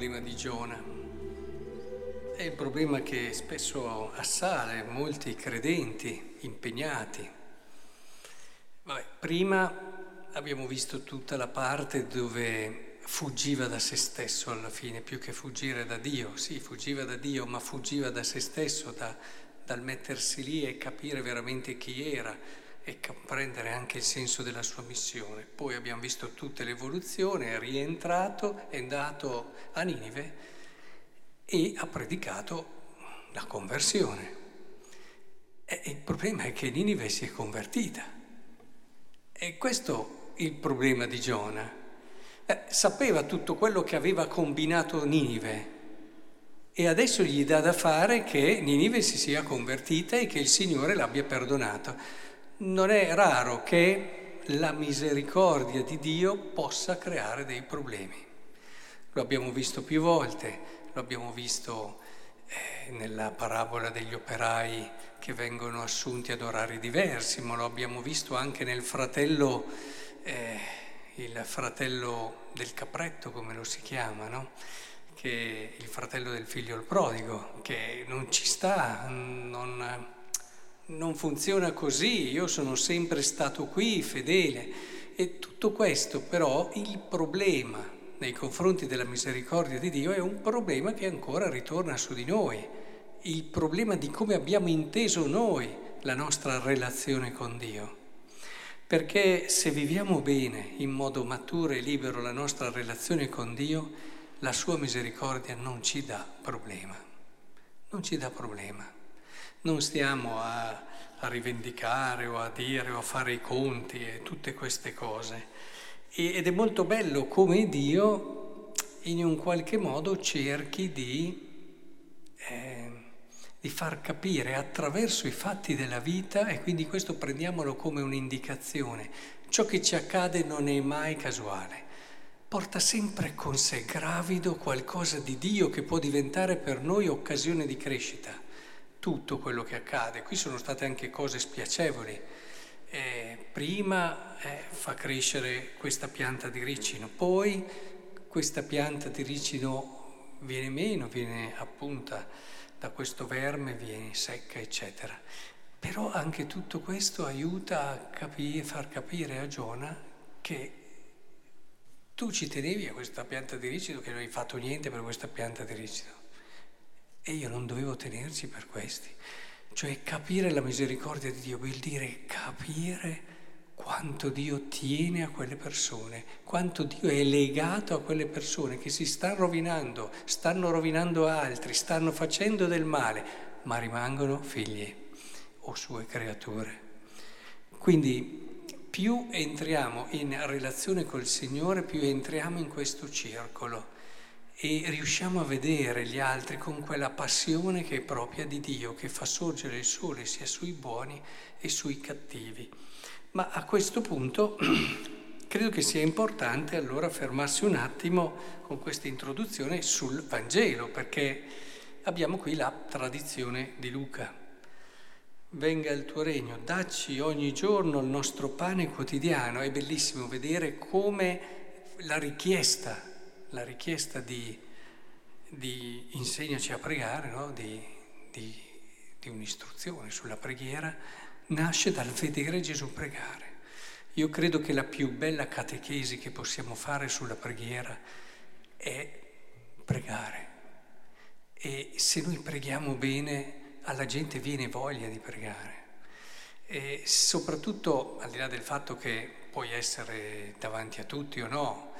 problema di Giona. È il problema che spesso assale molti credenti impegnati. Vabbè, prima abbiamo visto tutta la parte dove fuggiva da se stesso alla fine, più che fuggire da Dio. Sì, fuggiva da Dio, ma fuggiva da se stesso, da, dal mettersi lì e capire veramente chi era e comprendere anche il senso della sua missione. Poi abbiamo visto tutta l'evoluzione, è rientrato, è andato a Ninive e ha predicato la conversione. E il problema è che Ninive si è convertita. E questo è il problema di Giona. Eh, sapeva tutto quello che aveva combinato Ninive e adesso gli dà da fare che Ninive si sia convertita e che il Signore l'abbia perdonato non è raro che la misericordia di Dio possa creare dei problemi. Lo abbiamo visto più volte, lo abbiamo visto eh, nella parabola degli operai che vengono assunti ad orari diversi, ma lo abbiamo visto anche nel fratello, eh, il fratello del capretto, come lo si chiama, no? che il fratello del figlio il prodigo, che non ci sta, non non funziona così, io sono sempre stato qui, fedele. E tutto questo però, il problema nei confronti della misericordia di Dio è un problema che ancora ritorna su di noi, il problema di come abbiamo inteso noi la nostra relazione con Dio. Perché se viviamo bene, in modo maturo e libero, la nostra relazione con Dio, la sua misericordia non ci dà problema. Non ci dà problema. Non stiamo a, a, rivendicare o a dire o a fare i conti e tutte queste cose. E, ed è molto bello come Dio in un qualche modo cerchi di, eh, di far capire attraverso i fatti della vita, e quindi questo prendiamolo come un'indicazione, ciò che ci accade non è mai casuale porta sempre con sé gravido qualcosa di Dio che può diventare per noi occasione di crescita tutto quello che accade. Qui sono state anche cose spiacevoli. Eh, prima eh, fa crescere questa pianta di ricino, poi questa pianta di ricino viene meno, viene appunta da questo verme, viene secca, eccetera. Però anche tutto questo aiuta a capire, far capire a Giona che tu ci tenevi a questa pianta di ricino, che non hai fatto niente per questa pianta di ricino. E io non dovevo tenerci per questi. Cioè capire la misericordia di Dio vuol dire capire quanto Dio tiene a quelle persone, quanto Dio è legato a quelle persone che si stanno rovinando, stanno rovinando altri, stanno facendo del male, ma rimangono figli o sue creature. Quindi più entriamo in relazione col Signore, più entriamo in questo circolo e riusciamo a vedere gli altri con quella passione che è propria di Dio, che fa sorgere il sole sia sui buoni e sui cattivi. Ma a questo punto credo che sia importante allora fermarsi un attimo con questa introduzione sul Vangelo, perché abbiamo qui la tradizione di Luca. Venga il tuo regno, dacci ogni giorno il nostro pane quotidiano. È bellissimo vedere come la richiesta la richiesta di, di insegnaci a pregare, no? di, di, di un'istruzione sulla preghiera, nasce dal vedere Gesù pregare. Io credo che la più bella catechesi che possiamo fare sulla preghiera è pregare. E se noi preghiamo bene, alla gente viene voglia di pregare. E soprattutto, al di là del fatto che puoi essere davanti a tutti o no,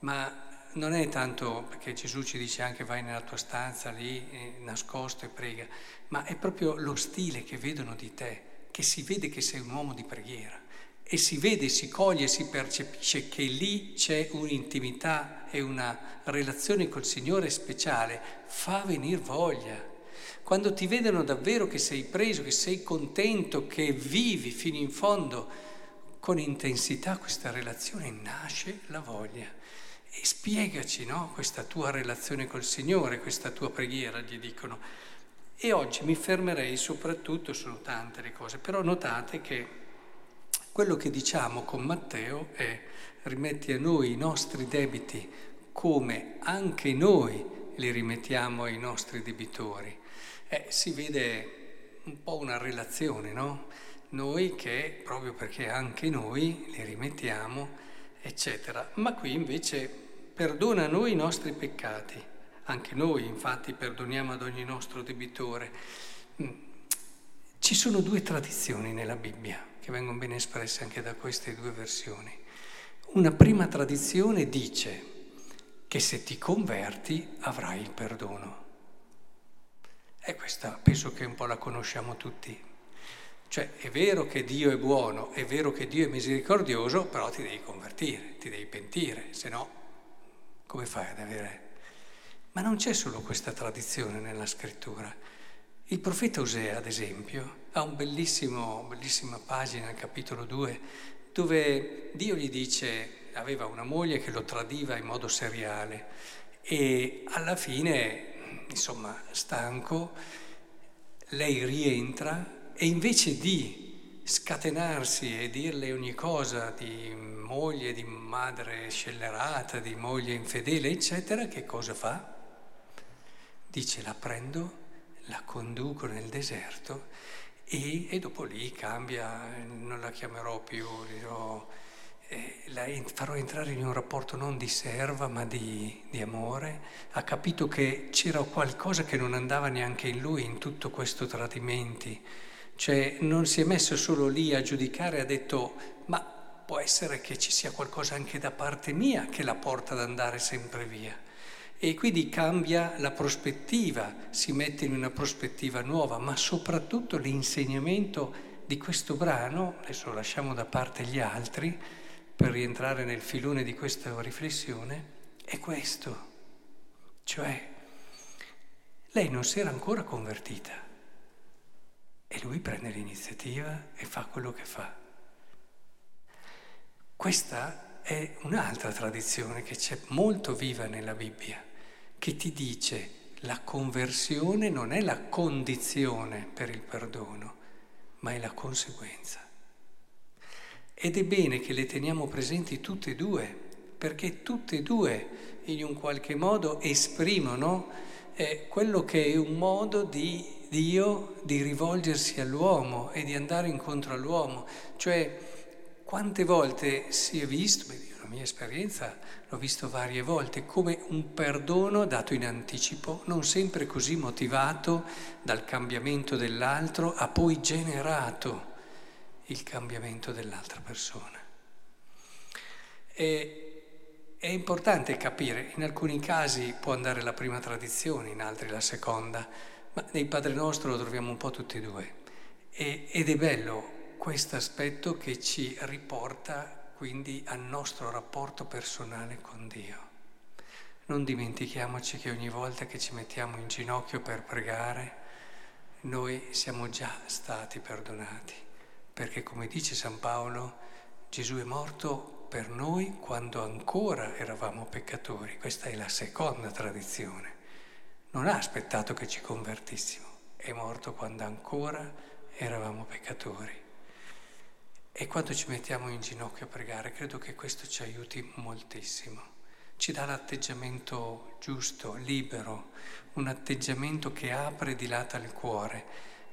ma non è tanto perché Gesù ci dice anche vai nella tua stanza lì eh, nascosto e prega, ma è proprio lo stile che vedono di te, che si vede che sei un uomo di preghiera e si vede, si coglie, si percepisce che lì c'è un'intimità e una relazione col Signore speciale, fa venire voglia. Quando ti vedono davvero che sei preso, che sei contento, che vivi fino in fondo con intensità questa relazione, nasce la voglia. E spiegaci no, questa tua relazione col Signore, questa tua preghiera, gli dicono. E oggi mi fermerei soprattutto, sono tante le cose, però notate che quello che diciamo con Matteo è rimetti a noi i nostri debiti come anche noi li rimettiamo ai nostri debitori. Eh, si vede un po' una relazione, no? Noi che, proprio perché anche noi li rimettiamo, eccetera. Ma qui invece perdona a noi i nostri peccati. Anche noi infatti perdoniamo ad ogni nostro debitore. Mm. Ci sono due tradizioni nella Bibbia che vengono ben espresse anche da queste due versioni. Una prima tradizione dice che se ti converti avrai il perdono. E questa penso che un po' la conosciamo tutti. Cioè è vero che Dio è buono, è vero che Dio è misericordioso, però ti devi convertire, ti devi pentire, se no come fai ad avere... Ma non c'è solo questa tradizione nella scrittura. Il profeta Osea, ad esempio, ha un bellissimo, bellissima pagina, capitolo 2, dove Dio gli dice aveva una moglie che lo tradiva in modo seriale e alla fine, insomma, stanco, lei rientra e invece di scatenarsi e dirle ogni cosa di moglie, di madre scellerata, di moglie infedele, eccetera, che cosa fa? Dice la prendo, la conduco nel deserto e, e dopo lì cambia, non la chiamerò più, dirò eh, la farò entrare in un rapporto non di serva ma di, di, amore, ha capito che c'era qualcosa che non andava neanche in lui in tutto questo tradimenti, cioè non si è messo solo lì a giudicare, ha detto ma può essere che ci sia qualcosa anche da parte mia che la porta ad andare sempre via. E quindi cambia la prospettiva, si mette in una prospettiva nuova, ma soprattutto l'insegnamento di questo brano, adesso lasciamo da parte gli altri, per rientrare nel filone di questa riflessione, è questo. Cioè, lei non si era ancora convertita e lui prende l'iniziativa e fa quello che fa. Questa è un'altra tradizione che c'è molto viva nella Bibbia, che ti dice la conversione non è la condizione per il perdono, ma è la conseguenza. Ed è bene che le teniamo presenti tutte e due, perché tutte e due in un qualche modo esprimono eh, quello che è un modo di Dio di rivolgersi all'uomo e di andare incontro all'uomo. Cioè, quante volte si è visto, beh, la mia esperienza l'ho visto varie volte, come un perdono dato in anticipo, non sempre così motivato dal cambiamento dell'altro, ha poi generato il cambiamento dell'altra persona. E è importante capire, in alcuni casi può andare la prima tradizione, in altri la seconda, ma nei Padre Nostro lo troviamo un po' tutti e due. E, ed è bello questo aspetto che ci riporta quindi al nostro rapporto personale con Dio. Non dimentichiamoci che ogni volta che ci mettiamo in ginocchio per pregare, noi siamo già stati perdonati perché come dice San Paolo, Gesù è morto per noi quando ancora eravamo peccatori. Questa è la seconda tradizione. Non ha aspettato che ci convertissimo, è morto quando ancora eravamo peccatori. E quando ci mettiamo in ginocchio a pregare, credo che questo ci aiuti moltissimo. Ci dà l'atteggiamento giusto, libero, un atteggiamento che apre e dilata il cuore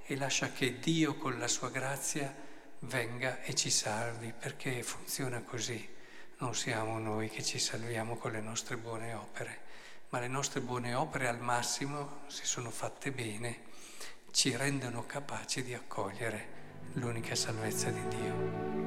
e lascia che Dio con la sua grazia venga e ci salvi, perché funziona così. Non siamo noi che ci salviamo con le nostre buone opere, ma le nostre buone opere al massimo, se sono fatte bene, ci rendono capaci di accogliere l'unica salvezza di Dio.